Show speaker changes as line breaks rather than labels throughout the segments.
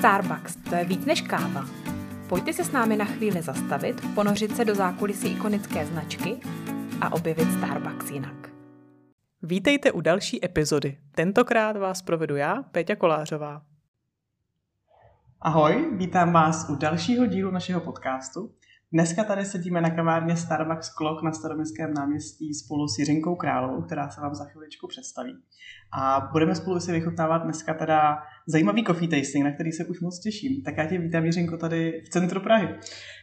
Starbucks, to je víc než káva. Pojďte se s námi na chvíli zastavit, ponořit se do zákulisí ikonické značky a objevit Starbucks jinak.
Vítejte u další epizody. Tentokrát vás provedu já, Péťa Kolářová. Ahoj, vítám vás u dalšího dílu našeho podcastu. Dneska tady sedíme na kavárně Starbucks Clock na Staroměstském náměstí spolu s Jiřinkou Královou, která se vám za chviličku představí. A budeme spolu si vychutnávat dneska teda zajímavý coffee tasting, na který se už moc těším. Tak já tě vítám, Jiřinko, tady v centru Prahy.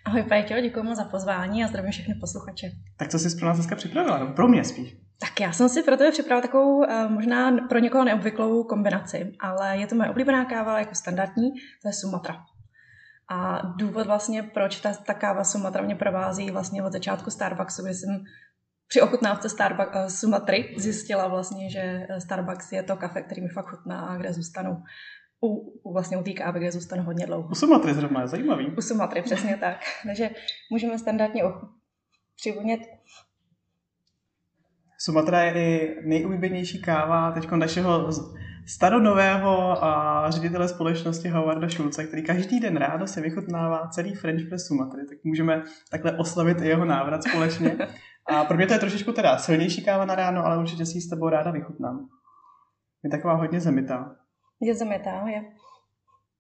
Ahoj Péťo, děkuji moc za pozvání a zdravím všechny posluchače.
Tak co jsi pro nás dneska připravila? No, pro mě spíš.
Tak já jsem si pro tebe připravila takovou uh, možná pro někoho neobvyklou kombinaci, ale je to moje oblíbená káva jako standardní, to je Sumatra. A důvod vlastně, proč ta, ta káva Sumatra mě provází vlastně od začátku Starbucksu, kdy jsem při ochutnávce Starbucks, uh, Sumatry zjistila vlastně, že eh, Starbucks je to kafe, který mi fakt chutná a kde zůstanu u, u vlastně u té kávy, kde zůstanu hodně dlouho.
U Sumatry zrovna je zajímavý.
U Sumatry, přesně tak. Takže můžeme standardně přivonět
Sumatra je i nejoblíbenější káva teď našeho staronového a ředitele společnosti Howarda Schulze, který každý den ráno se vychutnává celý French press Sumatry, tak můžeme takhle oslavit i jeho návrat společně. A pro mě to je trošičku teda silnější káva na ráno, ale určitě si ji s tebou ráda vychutnám. Je taková hodně zemitá.
Je zemitá, je.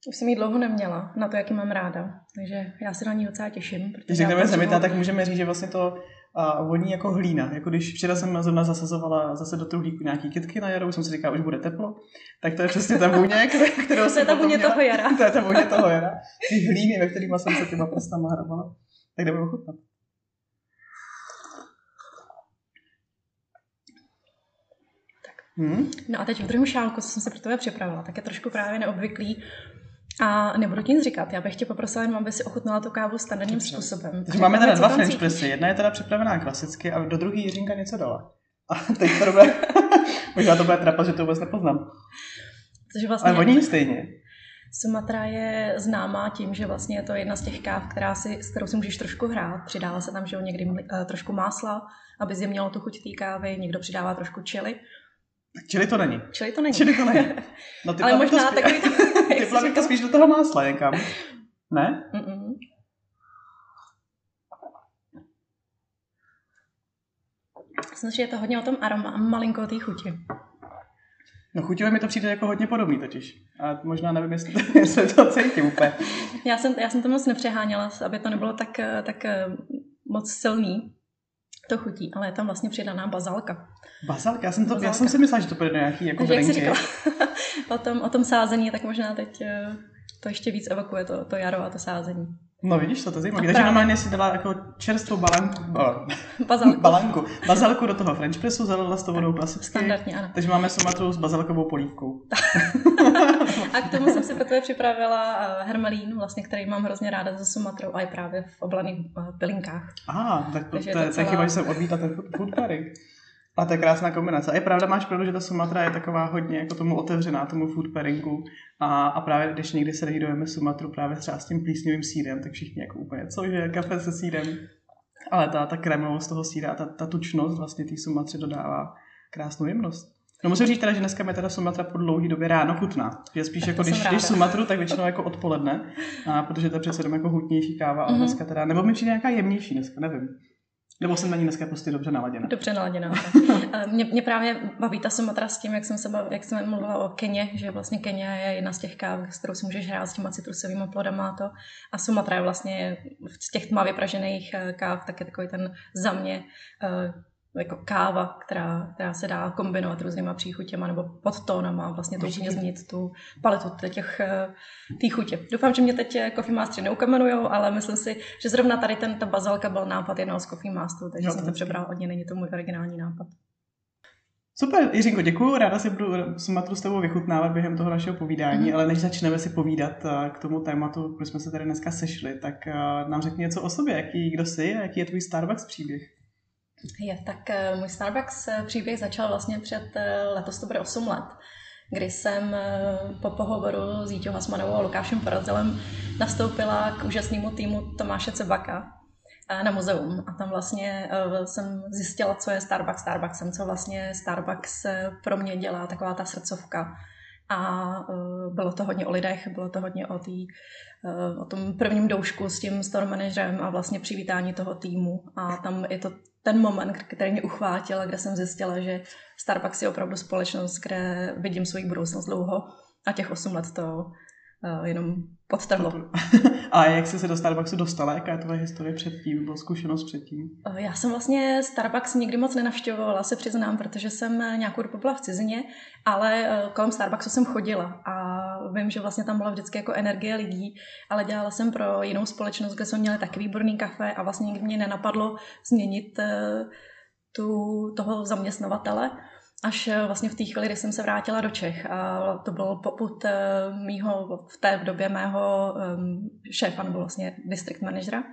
Už jsem ji dlouho neměla, na to, jaký mám ráda. Takže já se na ní docela těším.
Když řekneme zemitá, tak můžeme říct, že vlastně to a voní jako hlína. Jako když včera jsem zrovna zasazovala zase do truhlíku nějaký kytky na jaro, už jsem si říkala, už bude teplo, tak to je přesně ta vůně, kterou jsem
To je ta vůně toho jara.
To je ta vůně toho jara. Ty hlíny, ve kterými jsem se těma prstama hrabala. Tak jdeme ochutnat.
Hmm? No a teď v druhém šálku, co jsem se pro tebe připravila, tak je trošku právě neobvyklý a nebudu ti nic říkat, já bych tě poprosila jenom, aby si ochutnala tu kávu standardním Dobře. způsobem.
Takže máme teda dva French pressy. Jedna je teda připravená klasicky a do druhé Jiřinka něco dala. A teď to bude, možná to bude trapas, že to vůbec nepoznám.
Což vlastně...
Ale voní stejně.
Sumatra je známá tím, že vlastně je to jedna z těch káv, která si, s kterou si můžeš trošku hrát. Přidává se tam že někdy uh, trošku másla, aby zjemnilo tu chuť té kávy, někdo přidává trošku čili.
Čili to není.
Čili to není.
Čili to není.
No, ty Ale možná spí... takový...
ty plavy to spíš do toho másla někam. Ne? Mm-mm.
Myslím, že je to hodně o tom aroma a malinko o té chuti.
No chuťově mi to přijde jako hodně podobný totiž. A možná nevím, jestli to, jestli to cítím úplně.
Já jsem, já jsem to moc nepřeháněla, aby to nebylo tak, tak eh, moc silný to chutí, ale je tam vlastně přidaná bazalka.
Bazalka? Já jsem, to, bazalka. já jsem si myslela, že to bude nějaký jako Takže jak jsi říkala
o, tom, o tom sázení, tak možná teď eh, to ještě víc evokuje to, to jaro a to sázení.
No vidíš, to, to zajímavé. Takže normálně si dala jako čerstvou balanku,
bazalku.
balanku, bazalku do toho French pressu, zalila s to vodou klasicky.
Standardně, ano.
Takže máme Sumatru s bazalkovou polívkou.
a k tomu jsem si tebe připravila eh, hermelín, vlastně, který mám hrozně ráda za Sumatrou a je právě v oblaných eh, pilinkách.
Aha, tak to, to, to, to je chyba, že jsem odmítla ten food pairing. A to je krásná kombinace. A je pravda, máš pravdu, že ta Sumatra je taková hodně jako tomu otevřená, tomu food pairingu. A, a právě když někdy se nejdojeme Sumatru právě třeba s tím plísnivým sírem, tak všichni jako úplně, cože, kafe se sírem. Ale ta, ta krémovost toho síra, ta, ta tučnost vlastně té Sumatry dodává krásnou jemnost. No musím říct teda, že dneska mi teda Sumatra po dlouhé době ráno chutná. Že spíš jako když, když Sumatru, tak většinou jako odpoledne, a protože to je přece jako hutnější káva, a mm-hmm. dneska teda, nebo mi přijde nějaká jemnější dneska, nevím. Nebo jsem na ní dneska prostě dobře naladěna?
Dobře naladěna. mě, mě, právě baví ta Sumatra s tím, jak jsem, se bav, jak jsem mluvila o Keně, že vlastně Kenya je jedna z těch káv, s kterou si můžeš hrát s těma citrusovými plodama a to. A Sumatra je vlastně z těch tmavě pražených eh, káv, tak je takový ten za mě eh, jako káva, která, která se dá kombinovat různýma příchutěma nebo podtónama, vlastně to úplně změnit tu paletu těch eh, tý chutě. Doufám, že mě teď eh, Coffee Mastery neukamenujou, ale myslím si, že zrovna tady ten, ta bazalka byl nápad jednoho z Coffee Masterů, takže no, jsem to přebral od něj, není to můj originální nápad.
Super, Jiřinko, děkuji, ráda si budu Sumatru s tebou vychutnávat během toho našeho povídání, mm. ale než začneme si povídat eh, k tomu tématu, proč jsme se tady dneska sešli, tak nám řekni něco o sobě, jaký, kdo jsi a jaký je tvůj Starbucks příběh.
Je, tak eh, můj Starbucks eh, příběh začal vlastně před eh, letos to bude 8 let, kdy jsem po pohovoru s Jíťou Hasmanovou a Lukášem Porazilem nastoupila k úžasnému týmu Tomáše Cebaka na muzeum. A tam vlastně jsem zjistila, co je Starbucks. Starbucksem, co vlastně Starbucks pro mě dělá, taková ta srdcovka, a bylo to hodně o lidech, bylo to hodně o, tý, o tom prvním doušku s tím store managerem a vlastně přivítání toho týmu. A tam je to ten moment, který mě uchvátil a kde jsem zjistila, že Starbucks je opravdu společnost, kde vidím svou budoucnost dlouho a těch 8 let to uh, jenom podtrhlo.
A jak jsi se do Starbucksu dostala? Jaká je tvoje historie předtím, nebo zkušenost předtím?
Uh, já jsem vlastně Starbucks nikdy moc nenavštěvovala, se přiznám, protože jsem nějakou dobu byla v cizině, ale uh, kolem Starbucksu jsem chodila a vím, že vlastně tam byla vždycky jako energie lidí, ale dělala jsem pro jinou společnost, kde jsme měli taky výborný kafe a vlastně nikdy mě nenapadlo změnit tu, toho zaměstnavatele až eh, vlastně v té chvíli, kdy jsem se vrátila do Čech. A to byl poput eh, mýho, v té době mého um, šéfa, nebo vlastně district managera,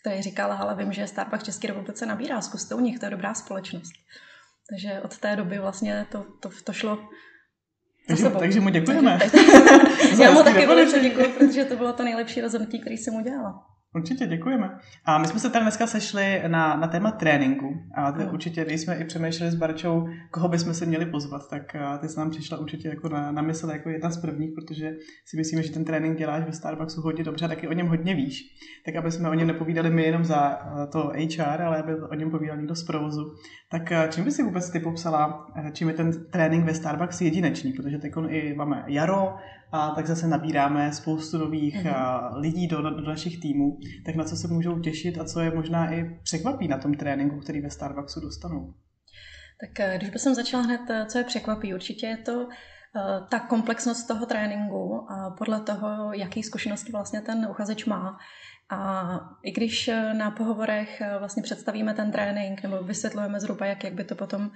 který říkal, ale vím, že Starbucks České republice nabírá, zkuste u nich, to je dobrá společnost. Takže od té doby vlastně to, to, to šlo
takže, takže mu děkujeme.
Já mu taky velice děkuji, protože to bylo to nejlepší rozhodnutí, který jsem udělala.
Určitě, děkujeme. A my jsme se tady dneska sešli na, na téma tréninku. A mm. určitě, když jsme i přemýšleli s Barčou, koho bychom se měli pozvat, tak ty se nám přišla určitě jako na, na mysl jako jedna z prvních, protože si myslíme, že ten trénink děláš ve Starbucksu hodně dobře a taky o něm hodně víš. Tak aby jsme o něm nepovídali my jenom za to HR, ale aby o něm povídal někdo z provozu. Tak čím by si vůbec ty popsala, čím je ten trénink ve Starbucks jedinečný? Protože teď i máme jaro, a tak zase nabíráme spoustu nových mm-hmm. lidí do, do našich týmů, tak na co se můžou těšit a co je možná i překvapí na tom tréninku, který ve Starbucksu dostanou.
Tak eh, když bych začala hned, eh, co je překvapí, určitě je to ta komplexnost toho tréninku a podle toho, jaký zkušenosti vlastně ten uchazeč má. A i když na pohovorech vlastně představíme ten trénink nebo vysvětlujeme zhruba, jak, jak by to potom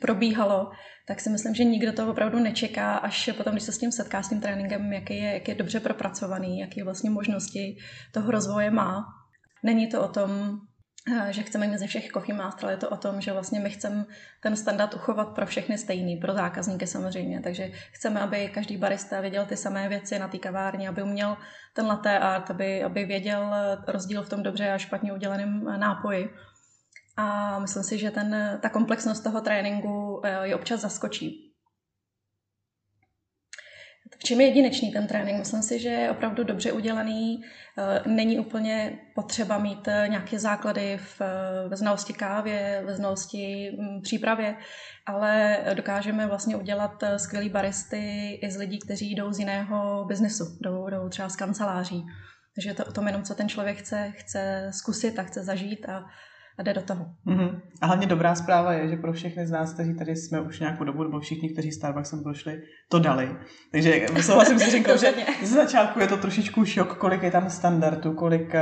probíhalo, tak si myslím, že nikdo to opravdu nečeká, až potom, když se s tím setká s tím tréninkem, jaký je, jak je dobře propracovaný, jaké vlastně možnosti toho rozvoje má. Není to o tom, eh, že chceme ze všech ale je to o tom, že vlastně my chceme ten standard uchovat pro všechny stejný, pro zákazníky samozřejmě. Takže chceme, aby každý barista věděl ty samé věci na té kavárně, aby uměl ten latte art, aby, aby věděl rozdíl v tom dobře a špatně udělaném nápoji. A myslím si, že ten, ta komplexnost toho tréninku eh, je občas zaskočí. V čem je jedinečný ten trénink? Myslím si, že je opravdu dobře udělaný. Eh, není úplně potřeba mít eh, nějaké základy v, ve znalosti kávě, ve znalosti mm, přípravě, ale dokážeme vlastně udělat skvělý baristy i z lidí, kteří jdou z jiného biznesu, jdou, jdou třeba z kanceláří. Takže to o tom jenom, co ten člověk chce, chce zkusit a chce zažít a a jde do toho.
Mm-hmm. A hlavně dobrá zpráva je, že pro všechny z nás, kteří tady jsme už nějakou dobu, nebo všichni, kteří Starbucksem prošli, to dali. Takže souhlasím s říkal, že z začátku je to trošičku šok, kolik je tam standardů, kolik,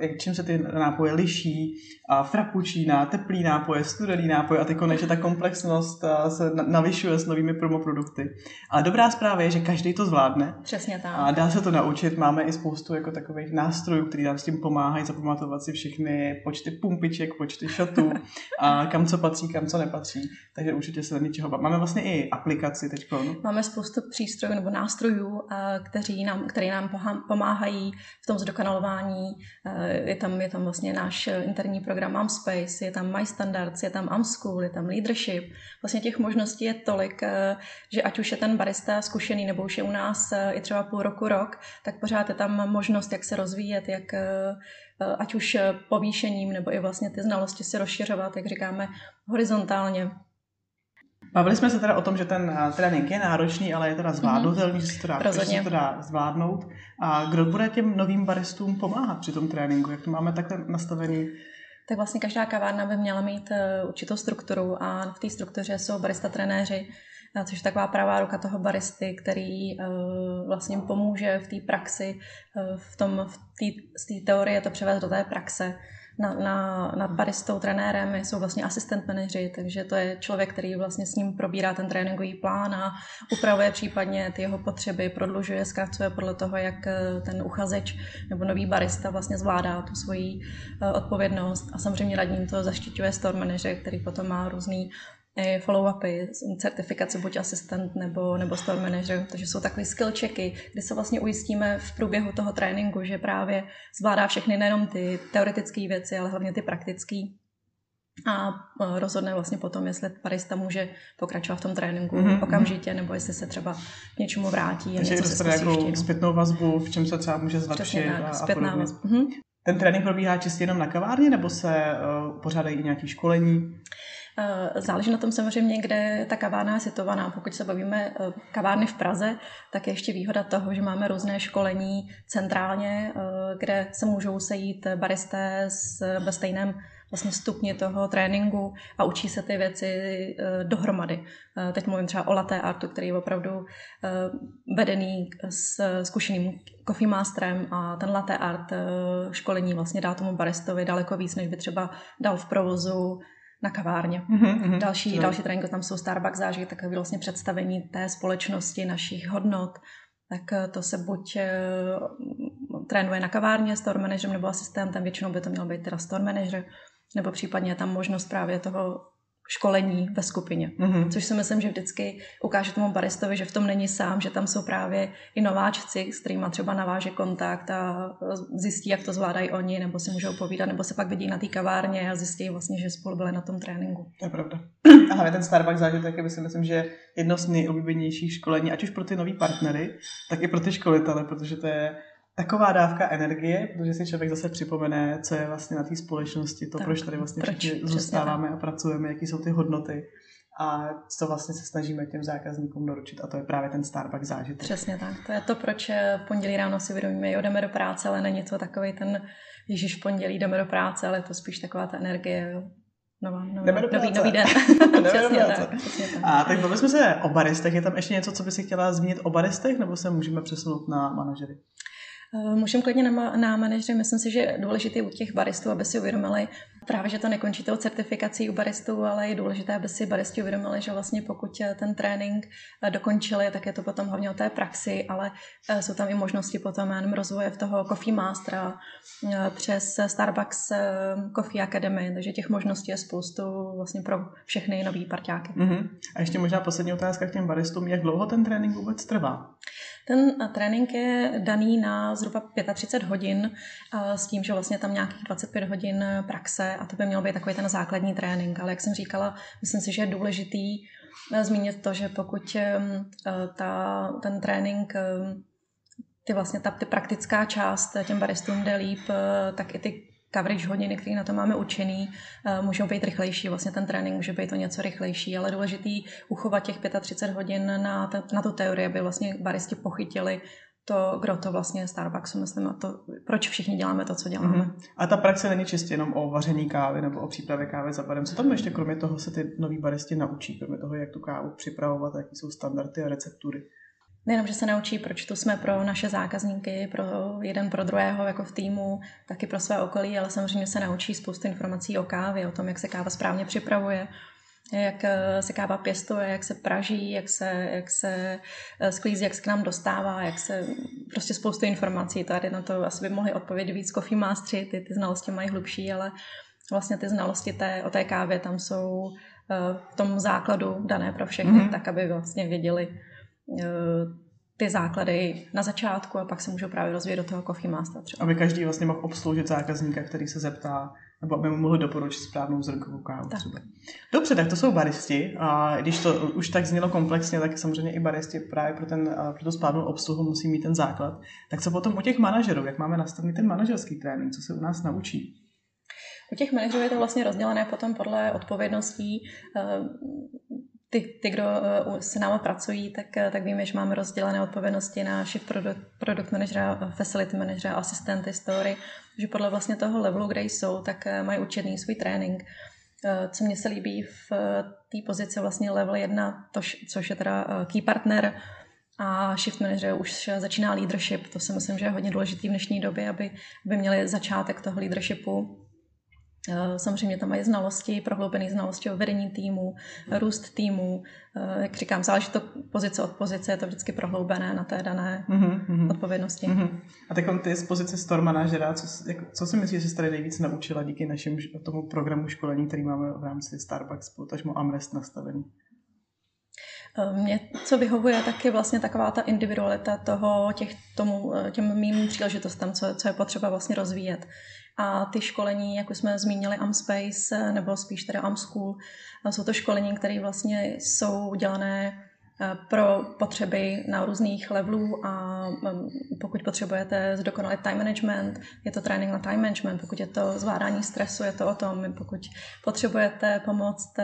jak, čím se ty nápoje liší, a frappuccina, teplý nápoje, studený nápoje a teď konečně ta komplexnost se navyšuje s novými promoprodukty. Ale dobrá zpráva je, že každý to zvládne.
Přesně tak.
A dá se to naučit. Máme i spoustu jako takových nástrojů, které nám s tím pomáhají zapamatovat si všechny počty pumpiček, počty shotů a kam co patří, kam co nepatří. Takže určitě se něčeho Máme vlastně i aplikaci teď.
Máme spoustu přístrojů nebo nástrojů, kteří nám, které nám pomáhají v tom zdokonalování. Je tam, je tam vlastně náš interní program program Space, je tam My Standards, je tam School, je tam Leadership. Vlastně těch možností je tolik, eh, že ať už je ten barista zkušený, nebo už je u nás i třeba půl roku, rok, tak pořád je tam možnost, jak se rozvíjet, jak ať už povýšením, nebo i vlastně ty znalosti si rozšiřovat, jak říkáme, horizontálně.
Bavili jsme se teda o tom, že ten eh, trénink je náročný, ale je teda zvládnutelný, mm-hmm. že se to dá, že se to dá zvládnout. A kdo bude těm novým baristům pomáhat při tom tréninku? Jak to máme takhle nastavený?
Tak vlastně každá kavárna by měla mít eh, určitou strukturu a v té struktuře jsou barista trenéři, eh, což je taková pravá ruka toho baristy, který vlastně pomůže v té praxi, v tom, v tý, z té teorie to převést do té praxe. Na, na, nad baristou, trenérem jsou vlastně asistent manažeři, takže to je člověk, který vlastně s ním probírá ten tréninkový plán a upravuje případně ty jeho potřeby, prodlužuje, zkracuje podle toho, jak eh, ten uchazeč nebo nový barista vlastně zvládá tu svoji eh, odpovědnost. A samozřejmě nad ním to zaštiťuje store manager, který potom má různý follow-upy, certifikace buď asistent nebo, nebo store manager, takže jsou takové skill checky, kdy se vlastně ujistíme v průběhu toho tréninku, že právě zvládá všechny nejenom ty teoretické věci, ale hlavně ty praktické. a e, rozhodne vlastně potom, jestli barista může pokračovat v tom tréninku mm-hmm. okamžitě, nebo jestli se třeba k něčemu vrátí.
Takže dostane nějakou no. zpětnou vazbu, v čem se třeba může zlepšit tak, a, zpětná a vazba. Mm-hmm. Ten trénink probíhá čistě jenom na kavárně, nebo se uh, pořádají i nějaké školení?
Eh, záleží na tom samozřejmě, kde ta kavárna je situovaná. Pokud se bavíme eh, kavárny v Praze, tak je ještě výhoda toho, že máme různé školení centrálně, eh, kde se můžou sejít baristé ve stejném vlastně stupni toho tréninku a učí se ty věci dohromady. Teď mluvím třeba o latte artu, který je opravdu vedený s zkušeným coffee masterem a ten latte art školení vlastně dá tomu baristovi daleko víc, než by třeba dal v provozu na kavárně. Mm-hmm, další, další trénink, tam jsou Starbucks zážitek, takové vlastně představení té společnosti, našich hodnot, tak eh, to se buď uh, trénuje na kavárně store manažerem nebo asistentem, většinou by to měl být teda store manager, nebo případně je tam možnost právě toho školení ve skupině. Mm-hmm. Což si myslím, že vždycky ukáže tomu baristovi, že v tom není sám, že tam jsou právě i nováčci, s kterými třeba naváže kontakt a zjistí, jak to zvládají oni, nebo si můžou povídat, nebo se pak vidí na té kavárně a zjistí vlastně, že spolu byli na tom tréninku.
To je pravda. A hlavně ten Starbucks zážitek je, si myslím, že jedno z nejoblíbenějších školení, ať už pro ty nový partnery, tak i pro ty školitele, protože to je taková dávka energie, protože si člověk zase připomene, co je vlastně na té společnosti, to, tak, proč tady vlastně proč, všichni zůstáváme a pracujeme, jaký jsou ty hodnoty a co vlastně se snažíme těm zákazníkům doručit a to je právě ten Starbucks zážitek.
Přesně tak. To je to, proč v pondělí ráno si uvědomíme, jo, jdeme do práce, ale není to takový ten, Ježíš v pondělí jdeme do práce, ale je to spíš taková ta energie, jo. Nová, nová,
jdeme do
nový, nový den.
přesně, tak, přesně tak. A tak bavili jsme se o baristech. Je tam ještě něco, co by si chtěla zmínit o baristech, nebo se můžeme přesunout na manažery?
Eh, můžeme klidně na, na manažery. Myslím si, že je důležité u těch baristů, aby si uvědomili právě, že to nekončí tou certifikací u baristů, ale je důležité, aby si baristi uvědomili, že vlastně pokud eh, ten trénink eh, dokončili, tak je to potom hlavně o té praxi, ale jsou tam i možnosti potom jenom rozvoje v toho Coffee Mastera přes Starbucks Coffee Academy, takže těch možností je spoustu vlastně pro všechny nový parťáky.
Uh-huh. A ještě možná poslední otázka k těm baristům. Jak dlouho ten trénink vůbec trvá?
Ten eh, trénink je daný na zhruba 35 hodin eh, s tím, že vlastně tam nějakých 25 hodin eh, praxe a to by měl být takový ten základní trénink. Ale jak jsem říkala, myslím si, že je důležitý zmínit to, že pokud ta, ten trénink ty vlastně ta ty praktická část těm baristům jde líp, tak i ty coverage hodiny, které na to máme učený, eh, můžou být rychlejší. Vlastně ten trénink může být o něco rychlejší, ale důležitý uchovat těch 35 hodin na, na tu teorii, aby vlastně baristi pochytili to, kdo to vlastně je Starbucksu, myslím, a to, proč všichni děláme to, co děláme. Mm-hmm.
A ta praxe není čistě jenom o vaření kávy nebo o přípravě kávy za barem. Co tam ještě kromě toho se ty noví baristi naučí, kromě toho, jak tu kávu připravovat, jaký jsou standardy a receptury?
Nejenom, že se naučí, proč tu jsme pro naše zákazníky, pro jeden pro druhého jako v týmu, taky pro své okolí, ale samozřejmě se naučí spoustu informací o kávě, o tom, jak se káva správně připravuje, jak eh, se káva pěstuje, jak se praží, jak se, jak se eh, sklízí, jak se k nám dostává, jak se, prostě spoustu informací. Tady na to asi by mohli odpovědět víc coffee mastery, ty, ty znalosti mají hlubší, ale vlastně ty znalosti té, o té kávě tam jsou eh, v tom základu dané pro všechny, mm-hmm. tak aby vlastně věděli, ty základy na začátku a pak se můžou právě rozvíjet do toho coffee master třeba.
Aby každý vlastně mohl obsloužit zákazníka, který se zeptá, nebo aby mu mohl doporučit správnou zrnkovou kávu tak. třeba. Dobře, tak to jsou baristi a když to už tak znělo komplexně, tak samozřejmě i baristi právě pro, ten, pro tu správnou obsluhu musí mít ten základ. Tak co potom u těch manažerů, jak máme nastavený ten manažerský trénink, co se u nás naučí?
U těch manažerů je to vlastně rozdělené potom podle odpovědností eh, ty, ty, kdo uh, se námi pracují, tak, uh, tak víme, že máme rozdělené odpovědnosti na shift product, product managera, uh, facility managera, asistenty, story, že podle vlastně toho levelu, kde jsou, tak mají určený svůj trénink. Co mně se líbí v té pozici vlastně level 1, to, což je teda key partner, a shift manager už začíná leadership. To si myslím, že je hodně důležitý v dnešní době, aby, aby měli začátek toho leadershipu Eh, samozřejmě tam mají znalosti, prohloubené znalosti o vedení týmu, růst týmu. Eh, jak říkám, záleží to pozice od pozice, je to vždycky prohloubené na té dané mm-hmm. odpovědnosti. Mm-hmm.
A teď ty z pozice store manažera, co, jak, co si myslíš, že jsi tady nejvíc naučila díky našemu tomu programu školení, který máme v rámci Starbucks, potažmo Amrest nastavený?
Mně co vyhovuje, tak je vlastně taková ta individualita toho, těch, tomu, těm mým příležitostem, co, co je potřeba vlastně rozvíjet. A ty školení, jako jsme zmínili Amspace, nebo spíš teda Amschool, jsou to školení, které vlastně jsou udělané Eh, pro potřeby na různých levelů a mm, pokud potřebujete zdokonalit time management, je to trénink na time management, pokud je to zvládání stresu, je to o tom, pokud potřebujete pomoct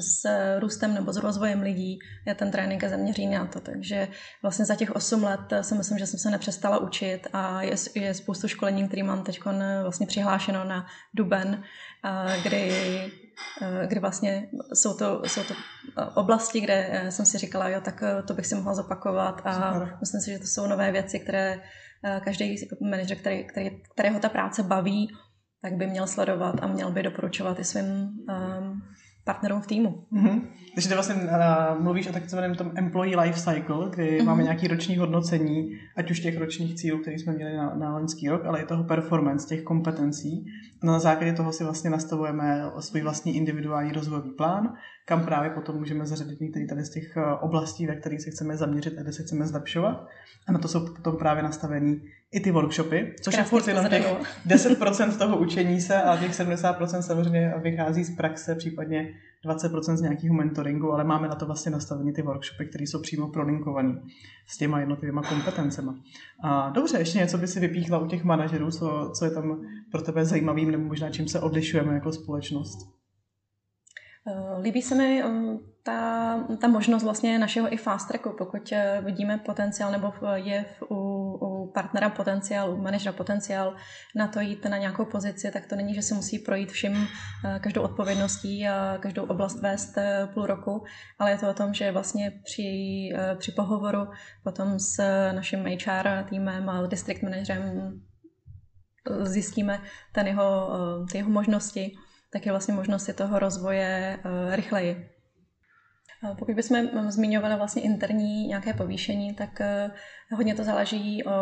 s růstem nebo s rozvojem lidí, je ten trénink zaměřený na to. Takže vlastně za těch 8 let si myslím, že jsem se nepřestala učit a je, je spoustu školení, které mám teď vlastně přihlášeno na Duben, eh, kdy Eh, kdy vlastně jsou to, jsou to eh, oblasti, kde eh, jsem si říkala, jo, tak to bych si mohla zopakovat a Super. myslím si, že to jsou nové věci, které každý manažer, který, který, kterého ta práce baví, tak by měl sledovat a měl by doporučovat i svým um, partnerům v týmu.
Mm-hmm. Takže ty vlastně uh, mluvíš o takzvaném tom employee life cycle, kdy mm-hmm. máme nějaký roční hodnocení, ať už těch ročních cílů, které jsme měli na, na loňský rok, ale i toho performance, těch kompetencí. No na základě toho si vlastně nastavujeme svůj vlastní individuální rozvojový plán, kam právě potom můžeme zařadit některé tady z těch oblastí, ve kterých se chceme zaměřit a kde se chceme zlepšovat. A na to jsou potom právě nastavení i ty workshopy, což Krásný je furt jenom těch 10% toho učení se a těch 70% samozřejmě vychází z praxe, případně 20% z nějakého mentoringu, ale máme na to vlastně nastavení ty workshopy, které jsou přímo prolinkované s těma jednotlivými kompetencemi. A dobře, ještě něco by si vypíchla u těch manažerů, co, co je tam pro tebe zajímavým, nebo možná čím se odlišujeme jako společnost?
Eh, líbí se mi mm, ta, ta možnost vlastně našeho i fast tracku, pokud eh, vidíme potenciál nebo je u, u partnera potenciál, u manažera potenciál na to jít na nějakou pozici, tak to není, že se musí projít vším eh, každou odpovědností a každou oblast vést půl roku, ale je to o tom, že vlastně při, při pohovoru potom s naším HR týmem a district manažerem zjistíme ten jeho, ty jeho možnosti tak je vlastně možnost toho rozvoje uh, rychleji. Pokud bychom zmiňovali vlastně interní nějaké povýšení, tak eh, hodně to záleží o,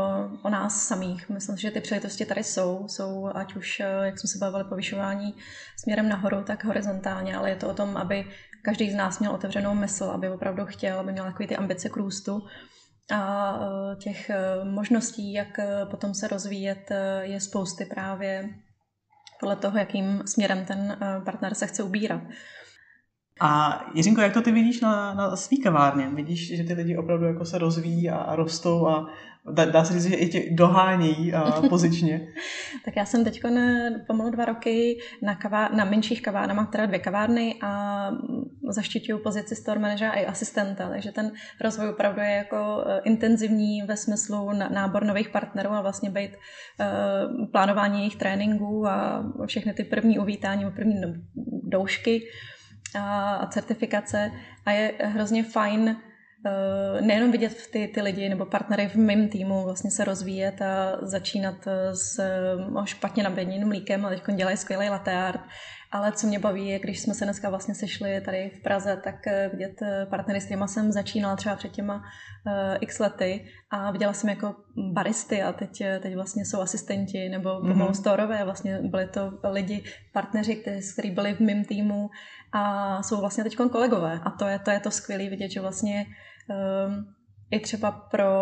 o nás samých. Myslím, že ty příležitosti tady jsou, jsou ať už, eh, jak jsme se bavili, povyšování směrem nahoru, tak horizontálně, ale je to o tom, aby každý z nás měl otevřenou mysl, aby opravdu chtěl, aby měl takové ty ambice k růstu. A těch možností, jak potom se rozvíjet, je spousty právě podle toho, jakým směrem ten eh, partner se chce ubírat.
A Jiřinko, jak to ty vidíš na, na svý kavárně? Vidíš, že ty lidi opravdu jako se rozvíjí a, a rostou a dá, dá se říct, že i tě dohánějí a pozičně?
tak já jsem teď pomalu dva roky na, kavá, na menších kavárnách, mám teda dvě kavárny a zaštiťuju pozici store managera i asistenta, takže ten rozvoj opravdu je jako eh, intenzivní ve smyslu nábor nových partnerů a vlastně být uh, plánování jejich tréninků a všechny ty první uvítání, první doušky a, a certifikace. A je hrozně fajn uh, nejenom vidět ty, ty lidi nebo partnery v mém týmu vlastně se rozvíjet a začínat s špatně nabědněným mlíkem a teď dělají skvělý latte art ale co mě baví, je, když jsme se dneska vlastně sešli tady v Praze, tak eh, vidět eh, partnery, s kterými jsem začínala třeba před těma uh, x lety. A viděla jsem jako baristy a teď, teď vlastně jsou asistenti nebo pomalu mm-hmm. storové, vlastně byli to lidi, partneři, kteří, kteří byli v mém týmu a jsou vlastně teď kolegové. A to je to, je to skvělé vidět, že vlastně um, i třeba pro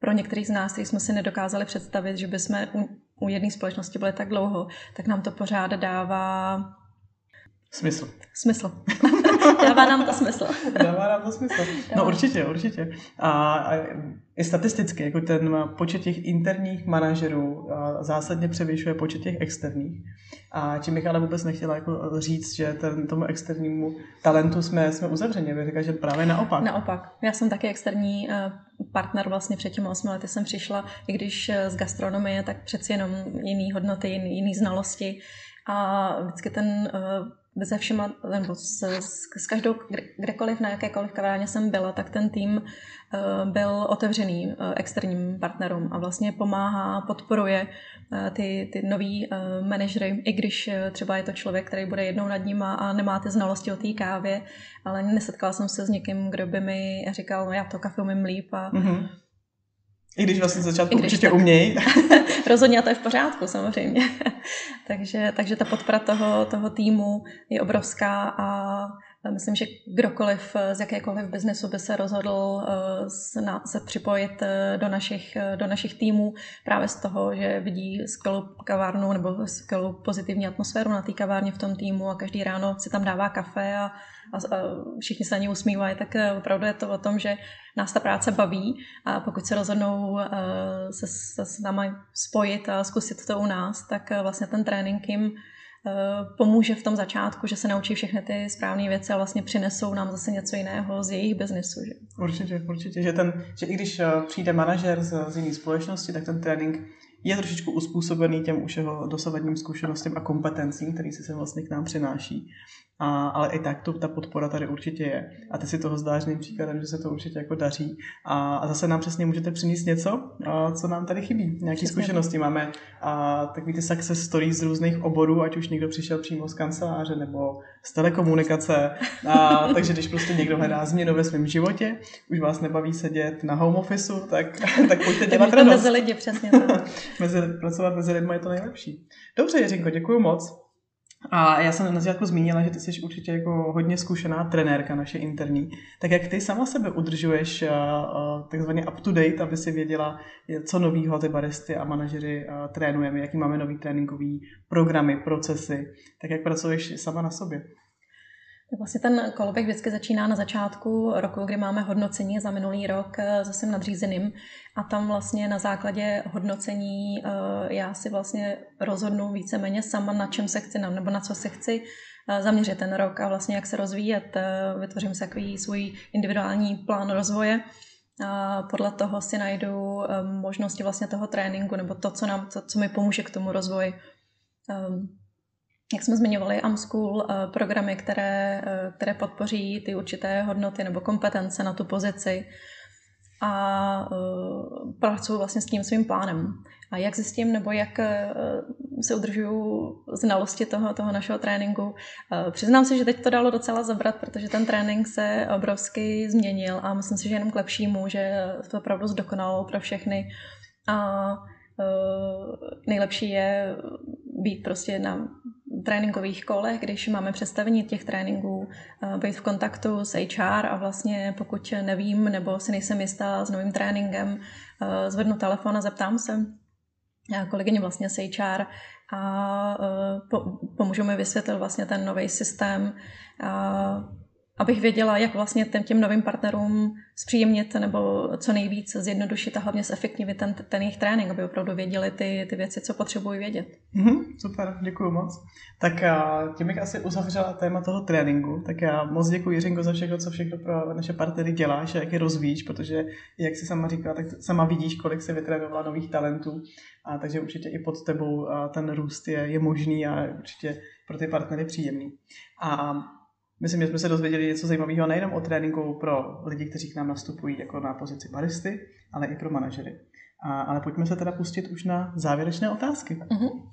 pro některý z nás, kteří jsme si nedokázali představit, že bychom u, jedné společnosti byli tak dlouho, tak nám to pořád dává
Smysl.
Smysl. Dává nám to smysl.
Dává nám to smysl. No určitě, určitě. A, a i statisticky, jako ten počet těch interních manažerů zásadně převyšuje počet těch externích. A čím bych ale vůbec nechtěla jako říct, že ten, tomu externímu talentu jsme, jsme uzavřeni. Bych říkala, že právě naopak.
Naopak. Já jsem taky externí eh, partner vlastně před těmi osmi lety jsem přišla, i když eh, z gastronomie, tak přeci jenom jiný hodnoty, jiný, jiný znalosti. A vždycky ten ze všema, nebo s, s, s každou, kdekoliv na jakékoliv kavárně jsem byla, tak ten tým uh, byl otevřený uh, externím partnerům a vlastně pomáhá, podporuje uh, ty, ty nový uh, manažery, i když uh, třeba je to člověk, který bude jednou nad ním a nemá ty znalosti o té kávě, ale nesetkala jsem se s někým, kdo by mi říkal, no já to kafe umím líp a mm-hmm
i když vlastně začátku určitě tak... umějí.
Rozhodně a to je v pořádku samozřejmě. takže, takže ta podpora toho, toho týmu je obrovská a Myslím, že kdokoliv z jakékoliv biznesu by se rozhodl se připojit do našich, do našich týmů právě z toho, že vidí skvělou kavárnu nebo skvělou pozitivní atmosféru na té kavárně v tom týmu a každý ráno si tam dává kafe a, a, a všichni se na ní usmívají, tak opravdu je to o tom, že nás ta práce baví. A pokud se rozhodnou se, se s námi spojit a zkusit to u nás, tak vlastně ten trénink jim pomůže v tom začátku, že se naučí všechny ty správné věci a vlastně přinesou nám zase něco jiného z jejich biznesu. Že?
Určitě, určitě, že, ten, že i když přijde manažer z, z jiné společnosti, tak ten trénink je trošičku uspůsobený těm už jeho dosavadním zkušenostem a kompetencím, který se sem vlastně k nám přináší. A, ale i tak to, ta podpora tady určitě je. A ty si toho zdářným příkladem, že se to určitě jako daří. A, a zase nám přesně můžete přinést něco, a, co nám tady chybí. Nějaké zkušenosti. Máme a, takový ty success stories z různých oborů, ať už někdo přišel přímo z kanceláře nebo z telekomunikace. A, takže když prostě někdo hledá změnu ve svém životě, už vás nebaví sedět na home officeu, tak, tak pojďte dělat radost.
mezi lidi, přesně tak.
mezi, pracovat mezi lidmi je to nejlepší. Dobře, Jiřinko, děkuji moc. A já jsem na začátku zmínila, že ty jsi určitě jako hodně zkušená trenérka naše interní. Tak jak ty sama sebe udržuješ uh, uh, takzvaně up to date, aby si věděla, co novýho ty baristy a manažery uh, trénujeme, jaký máme nový tréninkový programy, procesy, tak jak pracuješ sama na sobě?
Vlastně ten koloběh vždycky začíná na začátku roku, kdy máme hodnocení za minulý rok eh, se svým nadřízeným a tam vlastně na základě hodnocení eh, já si vlastně rozhodnu víceméně sama, na čem se chci, nebo na co se chci eh, zaměřit ten rok a vlastně jak se rozvíjet. Vytvořím si takový svůj individuální plán rozvoje a podle toho si najdu možnosti vlastně toho tréninku nebo to, co, nám, to, co mi pomůže k tomu rozvoji. Ehm, jak jsme zmiňovali, Amschool, eh, programy, které, eh, které podpoří ty určité hodnoty nebo kompetence na tu pozici a uh, pracuji vlastně s tím svým plánem. A jak zjistím, nebo jak se udržuju znalosti toho, toho našeho tréninku. Přiznám se, že teď to dalo docela zabrat, protože ten trénink se obrovsky změnil a myslím si, že jenom k lepšímu, že to opravdu zdokonalo pro všechny. A nejlepší je být prostě na tréninkových kolech, když máme představení těch tréninků, eh, být v kontaktu s HR a vlastně pokud nevím nebo si nejsem jistá s novým tréninkem, eh, zvednu telefon a zeptám se eh, kolegyně vlastně s HR a pomůžu mi vysvětlit vlastně ten nový systém abych věděla, jak vlastně těm, těm novým partnerům zpříjemnit nebo co nejvíc zjednodušit a hlavně zefektivnit ten, ten jejich trénink, aby opravdu věděli ty, ty věci, co potřebují vědět.
Mm-hmm, super, děkuji moc. Tak tím bych asi uzavřela téma toho tréninku, tak já moc děkuji Jiřinko za všechno, co všechno pro naše partnery děláš a jak je rozvíjíš, protože jak si sama říkala, tak sama vidíš, kolik se vytrénovala nových talentů, a takže určitě i pod tebou ten růst je, je možný a určitě pro ty partnery příjemný. A Myslím, že jsme se dozvěděli něco zajímavého nejenom o tréninku pro lidi, kteří k nám nastupují jako na pozici baristy, ale i pro manažery. A, ale pojďme se teda pustit už na závěrečné otázky. Uh-huh.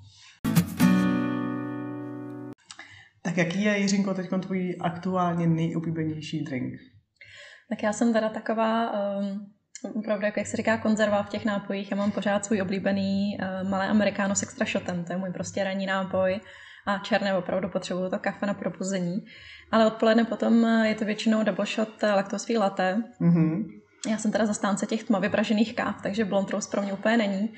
Tak jaký je, Jiřinko, teď tvůj aktuálně nejoblíbenější drink?
Tak já jsem teda taková, um, opravdu, jak se říká, konzerva v těch nápojích. Já mám pořád svůj oblíbený uh, malé amerikáno s extra shotem, to je můj prostě ranní nápoj a černé opravdu potřebuju to kafe na probuzení. Ale odpoledne potom eh, je to většinou double shot eh, laktosový latte. Mm-hmm. Já jsem teda zastánce těch tmavě pražených káv, takže blond roast pro mě úplně není.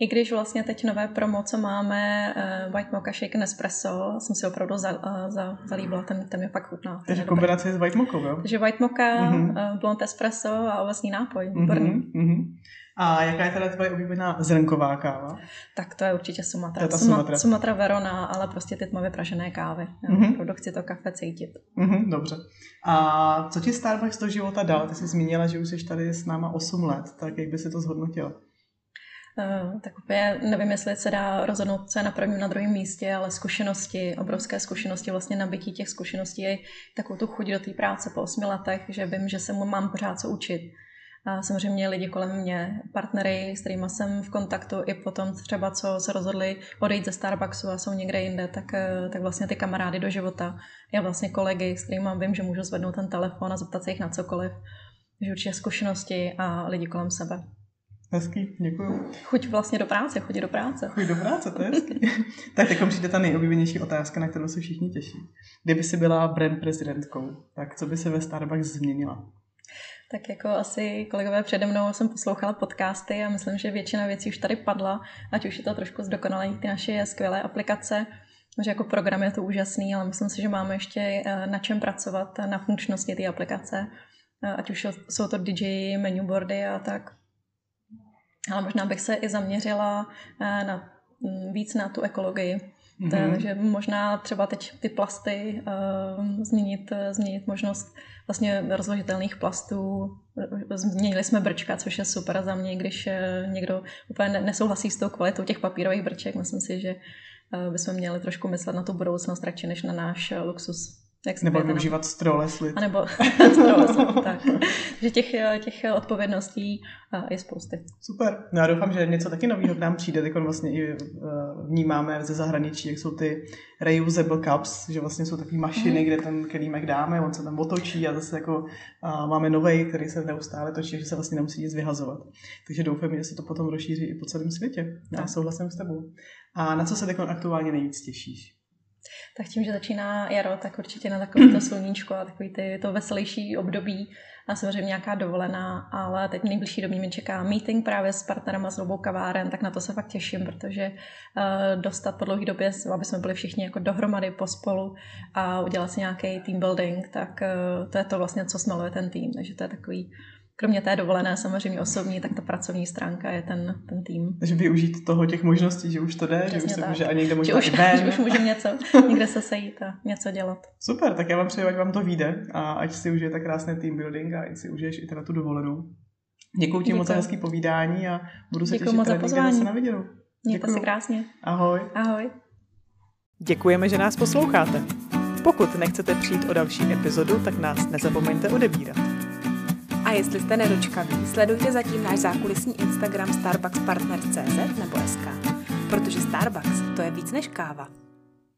I když vlastně teď nové promo, co máme, uh, White Mocha Shake Nespresso, jsem si opravdu za, uh, za, zalíbila, ten, ten mi fakt chutná.
Takže kombinace s White Mocha, jo?
Takže White Mocha, mm-hmm. uh, blond espresso a ovocný nápoj. Mm-hmm. Mm-hmm.
A jaká je teda tvoje oblíbená zrnková káva?
Tak to je určitě Sumatra. To je Sumatra. Sumatra Verona, ale prostě ty tmavě pražené kávy. Já mm-hmm. opravdu chci to kafe cítit.
Mm-hmm, dobře. A co ti Starbucks do života dal? Ty jsi zmínila, že už jsi tady s náma 8 let, tak jak by si to zhodnotila?
Uh, tak úplně nevím, jestli se dá rozhodnout se na prvním, na druhém místě, ale zkušenosti, obrovské zkušenosti, vlastně nabití těch zkušeností je takovou tu chuť do té práce po osmi letech, že vím, že se mu mám pořád co učit a samozřejmě lidi kolem mě, partnery, s kterými jsem v kontaktu, i potom třeba, co se rozhodli odejít ze Starbucksu a jsou někde jinde, tak, eh, tak vlastně ty kamarády do života, já vlastně kolegy, s kterými vím, že můžu zvednout ten telefon a zeptat se jich na cokoliv, že určitě zkušenosti a lidi kolem sebe.
Hezký, děkuju.
Chuť vlastně do práce, chodí do práce.
Chuť do práce, to je hezký. tak teď přijde ta nejoblíbenější otázka, na kterou se všichni těší. Kdyby si byla brand prezidentkou, tak co by se ve Starbucks změnila?
Tak jako asi kolegové přede mnou jsem poslouchala podcasty a myslím, že většina věcí už tady padla, ať už je to trošku zdokonalení ty naše skvělé aplikace, že jako program je to úžasný, ale myslím si, že máme ještě eh, na čem pracovat na funkčnosti té aplikace, eh, ať už jsou to DJ, menu boardy a tak. Ale možná bych se i zaměřila eh, na, mm, víc na tu ekologii. Mm-hmm. Takže možná třeba teď ty plasty uh, změnit, změnit možnost vlastně rozložitelných plastů. Změnili jsme brčka, což je super za mě, když někdo úplně nesouhlasí s tou kvalitou těch papírových brček. Myslím si, že bychom měli trošku myslet na tu budoucnost radši než na náš luxus.
Jak Nebo využívat stroleslit.
A nebo stroleslit, tak. že těch, těch odpovědností je spousty.
Super. No já doufám, že něco taky nového k nám přijde, tak vlastně i vnímáme ze zahraničí, jak jsou ty reusable cups, že vlastně jsou takové mašiny, mm. kde ten kelímek dáme, on se tam otočí a zase jako a máme novej, který se neustále točí, že se vlastně nemusí nic vyhazovat. Takže doufám, že se to potom rozšíří i po celém světě. Já souhlasím s tebou. A na co se teď aktuálně nejvíc těšíš?
Tak tím, že začíná jaro, tak určitě na takový to sluníčko a takový ty, to veselější období a samozřejmě nějaká dovolená, ale teď nejbližší době mě čeká meeting právě s partnerama z obou kaváren, tak na to se fakt těším, protože uh, dostat po dlouhé době, aby jsme byli všichni jako dohromady pospolu a udělat si nějaký team building, tak uh, to je to vlastně, co smaluje ten tým, takže to je takový kromě té dovolené samozřejmě osobní, tak ta pracovní stránka je ten, ten tým.
Takže využít toho těch možností, že už to jde, Přesně že už se může a někde možná
že už,
ven.
Že už může něco, někde se sejít a něco dělat.
Super, tak já vám přeju, ať vám to vyjde a ať si užijete krásný team building a ať si užiješ i teda tu dovolenou. Děkuji ti moc za hezký povídání a budu se
Děkuji
těšit
moc za pozvání.
se na viděnou.
Mějte se krásně.
Ahoj.
Ahoj.
Děkujeme, že nás posloucháte. Pokud nechcete přijít o další epizodu, tak nás nezapomeňte odebírat.
Jestli jste nedočkaví, sledujte zatím náš zákulisní Instagram starbuckspartners.cz nebo SK, protože Starbucks to je víc než káva.